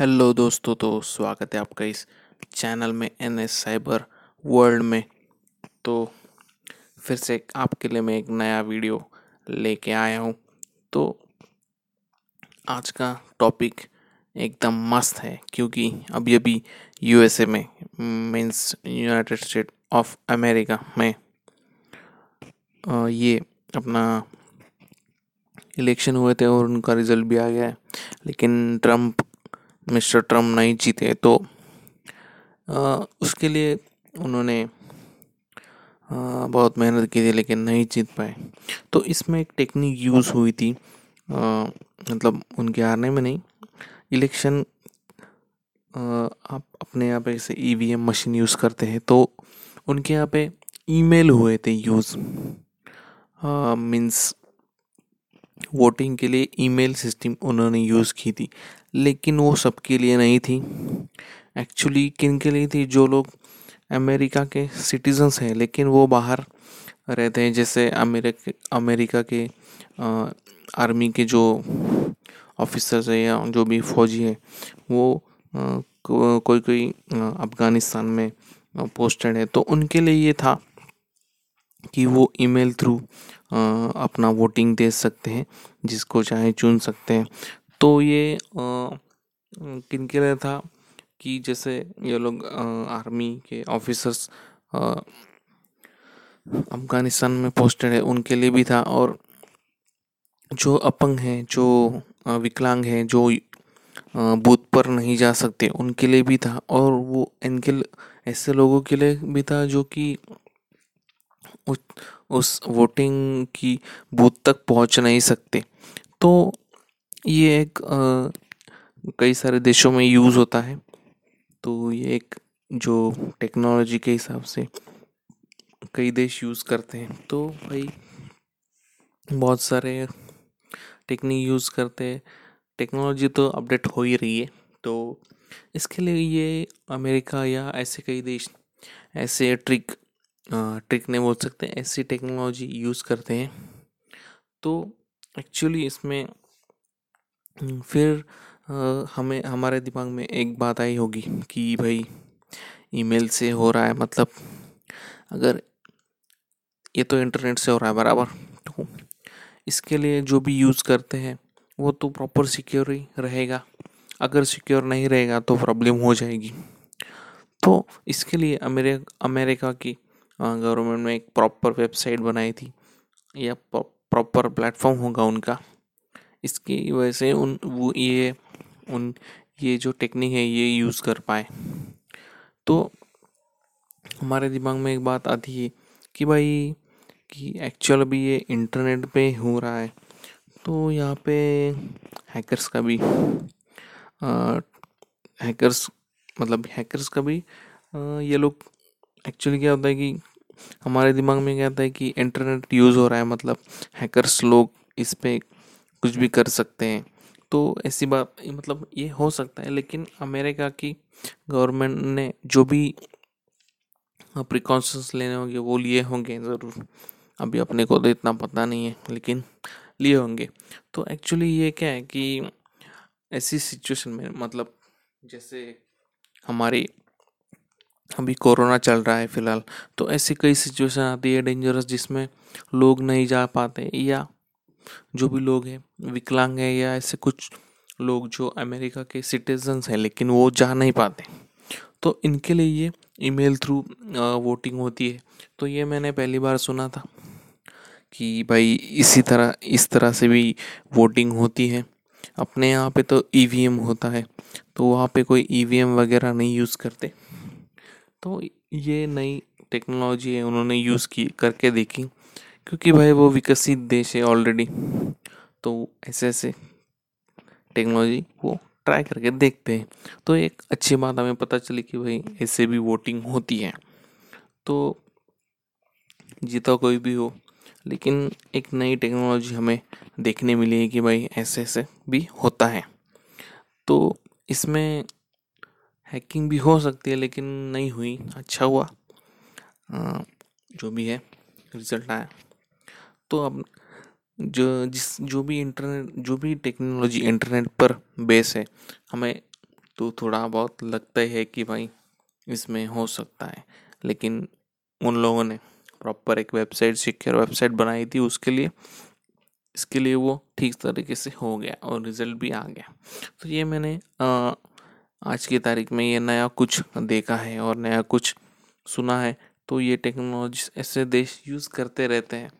Hello दोस्तों तो स्वागत है आपका इस चैनल में एन एस साइबर वर्ल्ड में। तो फिर से आपके लिए मैं एक नया वीडियो लेके आया हूँ। तो आज का टॉपिक एकदम मस्त है, क्योंकि अभी अभी यूएसए में means United State of America में ये अपना इलेक्शन हुए थे और उनका रिज़ल्ट भी आ गया है। लेकिन ट्रंप मिस्टर ट्रंप नहीं जीते तो आ, उसके लिए उन्होंने बहुत मेहनत की थी लेकिन नहीं जीत पाए। तो इसमें एक टेक्निक यूज़ हुई थी आ, मतलब उनके हारने में नहीं इलेक्शन आप अपने यहाँ पे जैसे E V M machine use करते हैं। तो उनके यहाँ पे ईमेल हुए थे यूज़ मीन्स वोटिंग के लिए ईमेल सिस्टम उन्होंने यूज़ की थी। लेकिन वो सबके लिए नहीं थी। एक्चुअली किन के लिए थी? जो लोग अमेरिका के सिटीजन्स हैं लेकिन वो बाहर रहते हैं जैसे अमेरिका अमेरिका के आ, आर्मी के जो ऑफिसर्स है या जो भी फौजी है वो आ, को, कोई कोई अफ़गानिस्तान में पोस्टेड है। तो उनके लिए ये था कि वो ईमेल थ्रू अपना वोटिंग दे सकते हैं जिसको चाहे चुन सकते हैं। तो ये किन के लिए था कि जैसे ये लोग आर्मी के ऑफिसर्स अफ़गानिस्तान में पोस्टेड है, उनके लिए भी था और जो अपंग हैं, जो विकलांग हैं, जो बूथ पर नहीं जा सकते, उनके लिए भी था और वो इनके ऐसे लोगों के लिए भी था जो कि उस वोटिंग की बूथ तक पहुँच नहीं सकते। तो ये एक कई सारे देशों में यूज़ होता है। तो ये एक जो टेक्नोलॉजी के हिसाब से कई देश यूज़ करते हैं। तो भाई, बहुत सारे टेक्निक यूज़ करते हैं। टेक्नोलॉजी तो अपडेट हो ही रही है। तो इसके लिए ये अमेरिका या ऐसे कई देश, ऐसे ट्रिक ट्रिक नहीं बोल सकते, ऐसी टेक्नोलॉजी यूज़ करते हैं। तो एक्चुअली इसमें फिर हमें, हमारे दिमाग में एक बात आई होगी कि भाई, ईमेल से हो रहा है मतलब अगर ये तो इंटरनेट से हो रहा है बराबर तो इसके लिए जो भी यूज़ करते हैं, वो तो प्रॉपर सिक्योर ही रहेगा। अगर सिक्योर नहीं रहेगा तो प्रॉब्लम हो जाएगी। तो इसके लिए अमेरिका अमेरिका की गवर्नमेंट ने एक प्रॉपर वेबसाइट बनाई थी। या प्रॉपर प्लेटफॉर्म होगा उनका। इसकी वजह से उन वो ये उन ये जो टेक्निक है ये यूज़ कर पाए। तो हमारे दिमाग में एक बात आती है कि भाई कि एक्चुअल अभी ये इंटरनेट पे हो रहा है तो यहाँ पे हैकर्स का भी आ, हैकर्स मतलब हैकर्स का भी आ, ये लोग एक्चुअली क्या होता है कि हमारे दिमाग में क्या आता है कि इंटरनेट यूज़ हो रहा है मतलब हैकर्स लोग इस पर कुछ भी कर सकते हैं। तो ऐसी बात मतलब ये हो सकता है, लेकिन अमेरिका की गवर्नमेंट ने जो भी प्रिकॉशंस लेने होंगे, वो लिए होंगे ज़रूर। अभी अपने को तो इतना पता नहीं है, लेकिन लिए होंगे। तो एक्चुअली ये क्या है कि ऐसी सिचुएशन में मतलब जैसे हमारी अभी कोरोना चल रहा है फ़िलहाल तो ऐसी कई सिचुएशन आती है डेंजरस जिसमें लोग नहीं जा पाते या जो भी लोग हैं, विकलांग हैं या ऐसे कुछ लोग जो अमेरिका के सिटीजन्स हैं, लेकिन वो जा नहीं पाते। तो इनके लिए ये ईमेल थ्रू वोटिंग होती है। तो ये मैंने पहली बार सुना था कि भाई इसी तरह, इस तरह से भी वोटिंग होती है। अपने यहाँ पे तो ईवीएम होता है तो वहाँ पे कोई ईवीएम वगैरह नहीं यूज़ करते। तो ये नई टेक्नोलॉजी है, उन्होंने यूज़ की, करके देखी। क्योंकि भाई वो विकसित देश है ऑलरेडी तो ऐसे ऐसे टेक्नोलॉजी वो ट्राई करके देखते हैं। तो एक अच्छी बात हमें पता चली कि भाई ऐसे भी वोटिंग होती है। तो जीता कोई भी हो, लेकिन एक नई टेक्नोलॉजी हमें देखने मिली है कि भाई ऐसे ऐसे भी होता है। तो इसमें हैकिंग भी हो सकती है, लेकिन नहीं हुई। अच्छा हुआ। जो भी है रिज़ल्ट आया। तो अब जो जिस जो भी इंटरनेट जो भी टेक्नोलॉजी इंटरनेट पर बेस है हमें तो थोड़ा बहुत लगता है कि भाई इसमें हो सकता है। लेकिन उन लोगों ने प्रॉपर एक वेबसाइट सिक्योर वेबसाइट बनाई थी उसके लिए इसके लिए वो ठीक तरीके से हो गया और रिज़ल्ट भी आ गया। तो ये मैंने आ, आज की तारीख में ये नया कुछ देखा है और नया कुछ सुना है। तो ये टेक्नोलॉजी ऐसे देश यूज़ करते रहते हैं।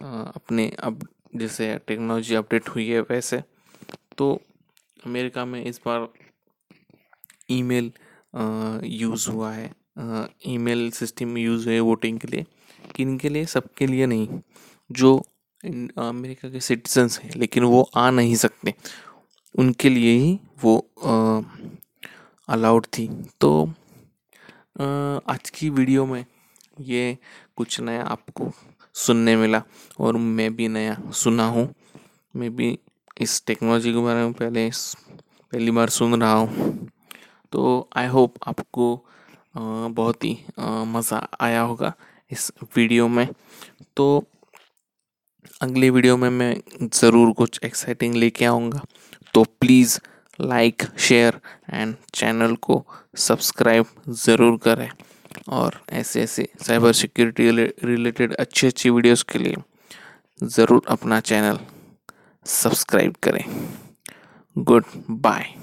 अपने अब जैसे टेक्नोलॉजी अपडेट हुई है वैसे तो अमेरिका में इस बार ईमेल यूज़ हुआ है। ईमेल सिस्टम यूज़ हुए वोटिंग के लिए किन के लिए सबके लिए नहीं जो अमेरिका के सिटीजन्स हैं लेकिन वो आ नहीं सकते। उनके लिए ही वो अलाउड थी। तो आ, आज की वीडियो में ये कुछ नया आपको सुनने मिला और मैं भी नया सुना हूँ। मैं भी इस टेक्नोलॉजी के बारे में पहले पहली बार सुन रहा हूँ। तो आई होप आपको बहुत ही मज़ा आया होगा इस वीडियो में। तो अगले वीडियो में मैं ज़रूर कुछ एक्साइटिंग लेके आऊँगा। तो please like share and channel को सब्सक्राइब ज़रूर करें। और ऐसे ऐसे साइबर सिक्योरिटी रिलेटेड अच्छी अच्छी वीडियोस के लिए ज़रूर अपना चैनल सब्सक्राइब करें। Good bye